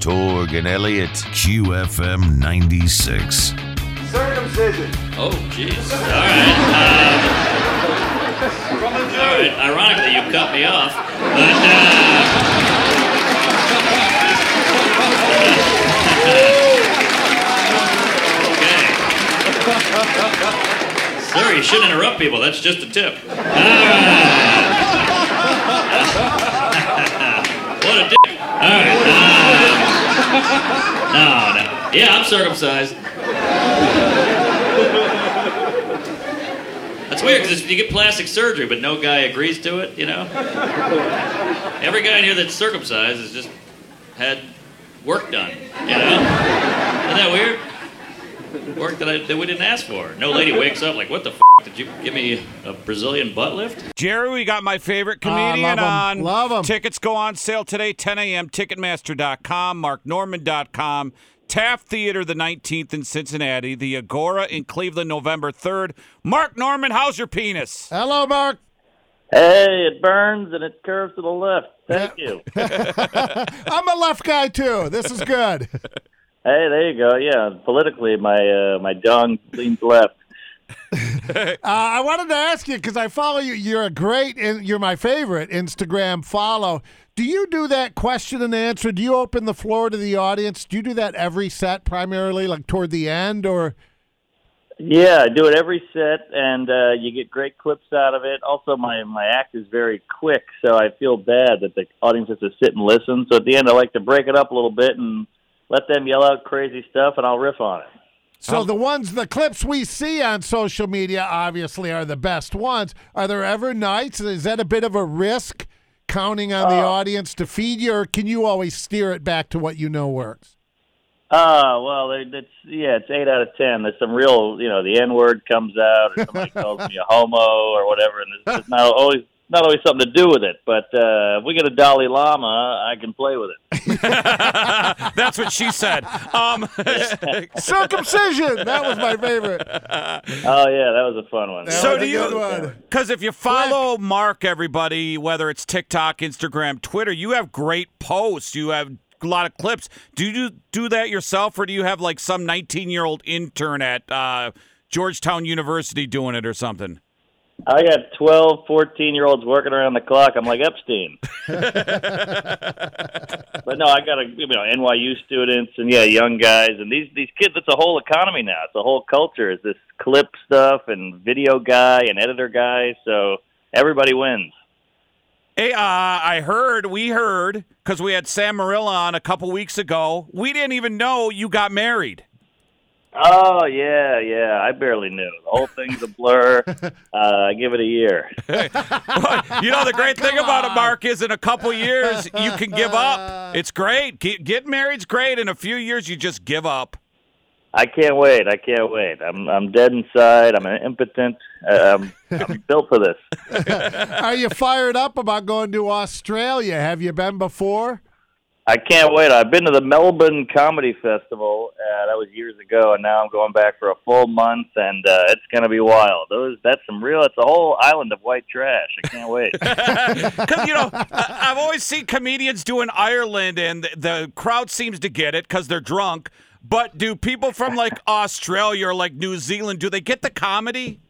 Torg and Elliott, QFM 96. Circumcision. Oh, jeez. All right. Um, all right. Ironically, you cut me off. But, uh, okay. Sir, you shouldn't interrupt people. That's just a tip. Ah. what a dick. All right. Um, no, no. Yeah, I'm circumcised. That's weird because you get plastic surgery, but no guy agrees to it. You know, every guy in here that's circumcised has just had work done. You know, isn't that weird? Work that, I, that we didn't ask for. No lady wakes up like, "What the f- did you give me a Brazilian butt lift?" Jerry, we got my favorite ah, comedian love 'em. on. Love 'em. Tickets go on sale today, 10 a.m. Ticketmaster.com, MarkNormand.com. Taft Theater the 19th in Cincinnati, the Agora in Cleveland November 3rd. Mark Normand, how's your penis? Hello, Mark. Hey, it burns and it curves to the left. Thank you. I'm a left guy too. This is good. hey, there you go. Yeah, politically, my uh, my dong leans left. Uh, I wanted to ask you because I follow you. You're a great, and you're my favorite Instagram follow. Do you do that question and answer? Do you open the floor to the audience? Do you do that every set, primarily like toward the end, or Yeah, I do it every set, and uh, you get great clips out of it. Also, my my act is very quick, so I feel bad that the audience has to sit and listen. So at the end, I like to break it up a little bit and let them yell out crazy stuff, and I'll riff on it. so? The ones, the clips we see on social media, obviously, are the best ones. Are there ever nights? Is that a bit of a risk? Counting on the audience to feed you, or can you always steer it back to what you know works? Ah, well, it's yeah, it's eight out of ten. There's some real, you know, the N word comes out, or somebody calls me a homo or whatever, and there's, there's not always not always something to do with it. But uh, if we get a Dalai Lama, I can play with it. That's what she said. Um, Circumcision. That was my favorite. Oh yeah, that was a fun one. That So was do a you- one. Because if you follow Mark, everybody, whether it's TikTok, Instagram, Twitter, you have great posts. You have a lot of clips. Do you do that yourself, or do you have like some 19 year old intern at uh, Georgetown University doing it or something? I got 12, 14 year olds working around the clock. I'm like Epstein. but no, I got a you know NYU students and yeah, young guys and these these kids. It's a whole economy now. It's a whole culture. It's this clip stuff and video guy and editor guy. So everybody wins. Hey, uh, I heard, we heard, because we had Sam Morril on a couple weeks ago. We didn't even know you got married. Oh yeah, yeah. I barely knew. The whole thing's a blur. uh, I give it a year. you know, the great thing about it, Mark, is in a couple years, you can give up. It's great. Get, getting married's great. In a few years, you just give up. I can't wait. I can't wait. I'm I'm dead inside. I'm an impotent. Uh, I'm, I'm built for this. Are you fired up about going to Australia? Have you been before? I can't wait. I've been to the Melbourne Comedy Festival. Uh, that was years ago, and now I'm going back for a full month, and uh, it's going to be wild. Those that's some real. It's a whole island of white trash. I can't wait. Because, you know, I- I've always seen comedians doing Ireland, and the, the crowd seems to get it because they're drunk. But do people from like Australia or like New Zealand, do they get the comedy?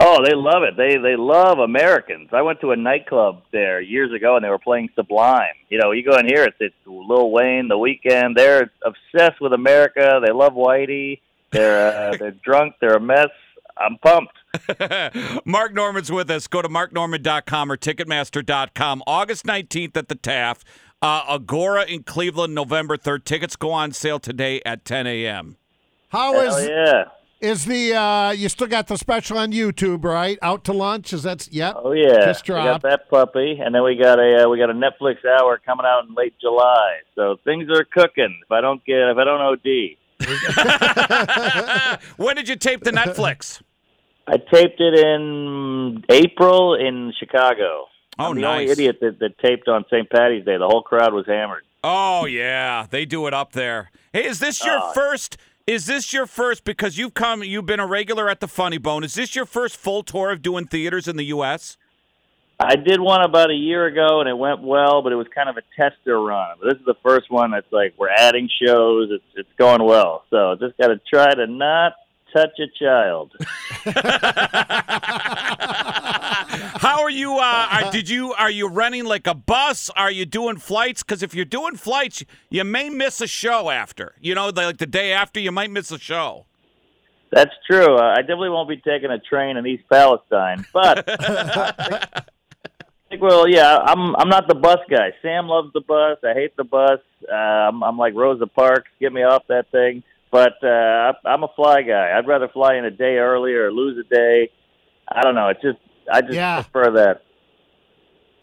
Oh, they love it. They they love Americans. I went to a nightclub there years ago, and they were playing Sublime. You know, you go in here, it's it's Lil Wayne, The Weeknd. They're obsessed with America. They love Whitey. They're uh, they're drunk. They're a mess. I'm pumped. Mark Normand's with us. Go to marknormand.com or ticketmaster.com. August 19th at the Taft. Uh, Agora in Cleveland, November 3rd. Tickets go on sale today at 10 a.m. How Hell is yeah. Is the uh you still got the special on YouTube, right? Out to lunch? Is that yep. Oh yeah, Just we got that puppy, and then we got a uh, we got a Netflix hour coming out in late July. So things are cooking. If I don't get if I don't OD, when did you tape the Netflix? I taped it in April in Chicago. Oh, I'm the nice. only idiot that, that taped on St. Patty's Day. The whole crowd was hammered. Oh yeah, they do it up there. Hey, is this your Oh. first? Is this your first? Because you've come, you've been a regular at the Funny Bone. Is this your first full tour of doing theaters in the U.S.? I did one about a year ago, and it went well, but it was kind of a tester run. But this is the first one that's like we're adding shows. It's it's going well, so just got to try to not touch a child. How are you? Uh, are, did you? Are you running like a bus? Are you doing flights? Because if you're doing flights, you may miss a show after. You know, like the day after, you might miss a show. That's true. Uh, I definitely won't be taking a train in East Palestine, but I think, well, yeah, I'm I'm not the bus guy. Sam loves the bus. I hate the bus. Uh, I'm, I'm like Rosa Parks. Get me off that thing. But uh, I'm a fly guy. I'd rather fly in a day early or lose a day. I don't know. It's just I just Yeah. prefer that.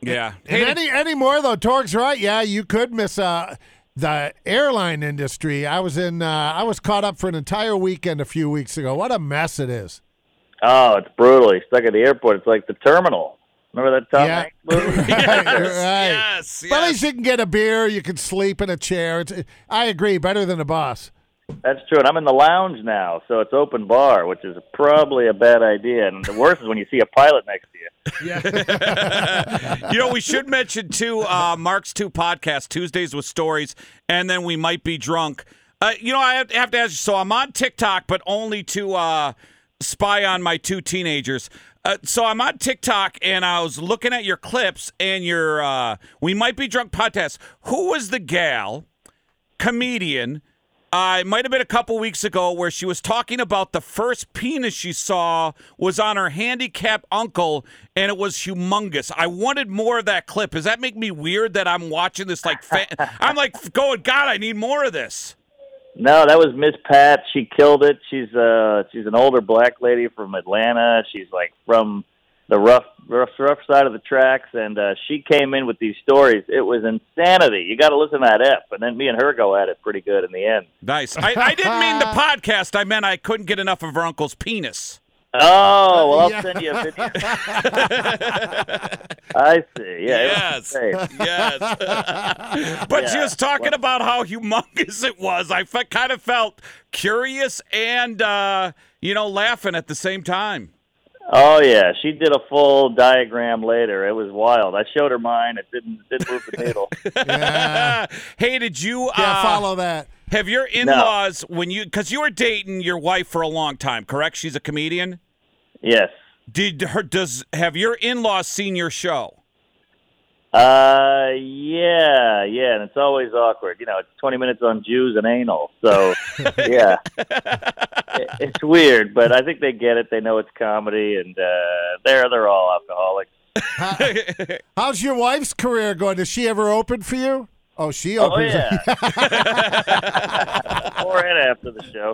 Yeah. And any any more though, Torg's right. Yeah, you could miss uh, the airline industry. I was in. Uh, I was caught up for an entire weekend a few weeks ago. What a mess it is. Oh, it's brutal. He's stuck at the airport. It's like the terminal. Remember that Tom Yeah. Hanks movie? right. yes. But at least you can get a beer. You can sleep in a chair. It's, I agree. Better than a bus. That's true. And I'm in the lounge now, so it's open bar, which is probably a bad idea. And the worst is when you see a pilot next to you. Yeah. you know, we should mention too uh, Mark's two podcasts, Tuesdays with Stories, and then we might be drunk. Uh, you know, I have, to ask you. So I'm on TikTok, but only to uh, spy on my two teenagers. Uh, so I'm on TikTok, and I was looking at your clips and your uh, "We Might Be Drunk" podcast. Who was the gal, comedian? Uh, it might have been a couple weeks ago where she was talking about the first penis she saw was on her handicapped uncle, and it was humongous. I wanted more of that clip. Does that make me weird that I'm watching this? Like, fa- I'm like going, God, I need more of this. No, that was Miss Pat. She killed it. She's uh she's an older black lady from Atlanta. She's like from the rough rough rough side of the tracks and uh she came in with these stories. It was insanity. You got to listen to that ep and then me and her go at it pretty good in the end. Nice. I, I didn't mean the podcast. I meant I couldn't get enough of her uncle's penis. Oh, well I'll Yeah. send you a video. I see. Yeah. it Yes. Yes. but she Yeah. was talking about how humongous it was. I fe- kind of felt curious and, uh, you know, laughing at the same time. Oh yeah, she did a full diagram later. It was wild. I showed her mine. It didn't didn't move the needle. Yeah. hey, did you Yeah. uh, Follow that. have your in-laws when you because you were dating your wife for a long time, correct? She's a comedian. yes. Did her does have your in-laws seen your show? Uh, yeah, yeah, and it's always awkward. You know, it's 20 minutes on Jews and anal. So, yeah, It- it's weird, but I think they get it. They know it's comedy, and uh, they're they're all alcoholics. How's your wife's career going? Does she ever open for you? Oh, she opens. Oh opens. yeah, before and after the show.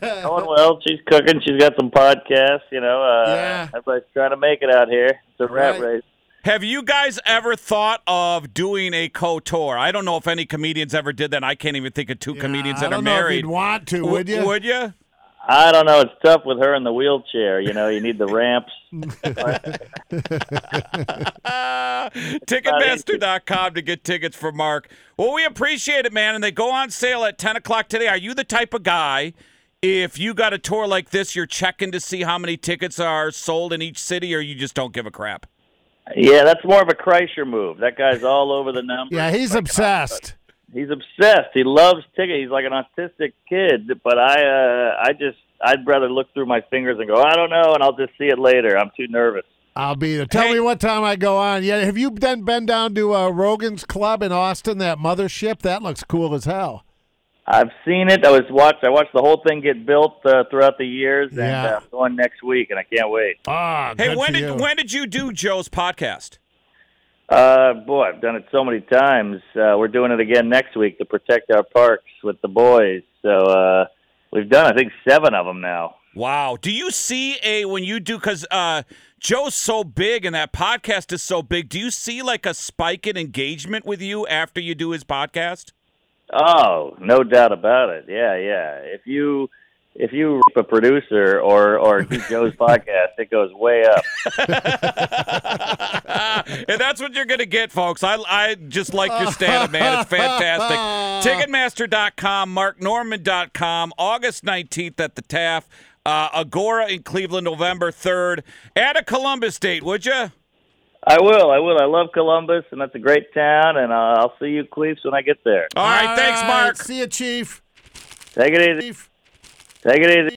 Going well. She's cooking. She's got some podcasts. You know, uh, Yeah. everybody's trying to make it out here. It's a rat Right. race. Have you guys ever thought of doing a co-tour? I don't know if any comedians ever did that. I can't even think of two comedians that are don't know if married. you'd want to, W- would you? Would you? I don't know. It's tough with her in the wheelchair. You know, you need the ramps. Ticketmaster.com to get tickets for Mark. Well, we appreciate it, man. And they go on sale at 10 o'clock today. Are you the type of guy, if you got a tour like this, you're checking to see how many tickets are sold in each city, or you just don't give a crap? Yeah, that's more of a Kreischer move. That guy's all over the numbers. Yeah, he's obsessed. He's obsessed. He loves ticket. He's like an autistic kid. But I, uh, I just, I'd rather look through my fingers and go, I don't know, and I'll just see it later. I'm too nervous. I'll be there. Tell Hey- me what time I go on. Yeah, have you then been down to uh, Rogan's Club in Austin? That mothership that looks cool as hell. I've seen it. I was watched. I watched the whole thing get built uh, throughout the years, and Yeah. uh, I'm going next week, and I can't wait. Ah, Hey, when did you. when did you do Joe's podcast? Uh, boy, I've done it so many times. Uh, we're doing it again next week to protect our parks with the boys. So uh, we've done, I think, seven of them now. Wow. Do you see a when you do because uh, Joe's so big and that podcast is so big? Do you see like a spike in engagement with you after you do his podcast? Oh, no doubt about it. Yeah, yeah. If you if you rip a producer or or do Joe's podcast, it goes way up. and that's what you're going to get, folks. I, I just like your stand-up, man. It's fantastic. Ticketmaster.com, marknormand.com, August 19th at the Taft. Uh, Agora in Cleveland, November 3rd. Add a Columbus date, would you? I will. I will. I love Columbus, and that's a great town. And uh, I'll see you, Cleves, when I get there. All right, thanks, All Mark. See you, Chief. Take it easy. Chief. Take it easy.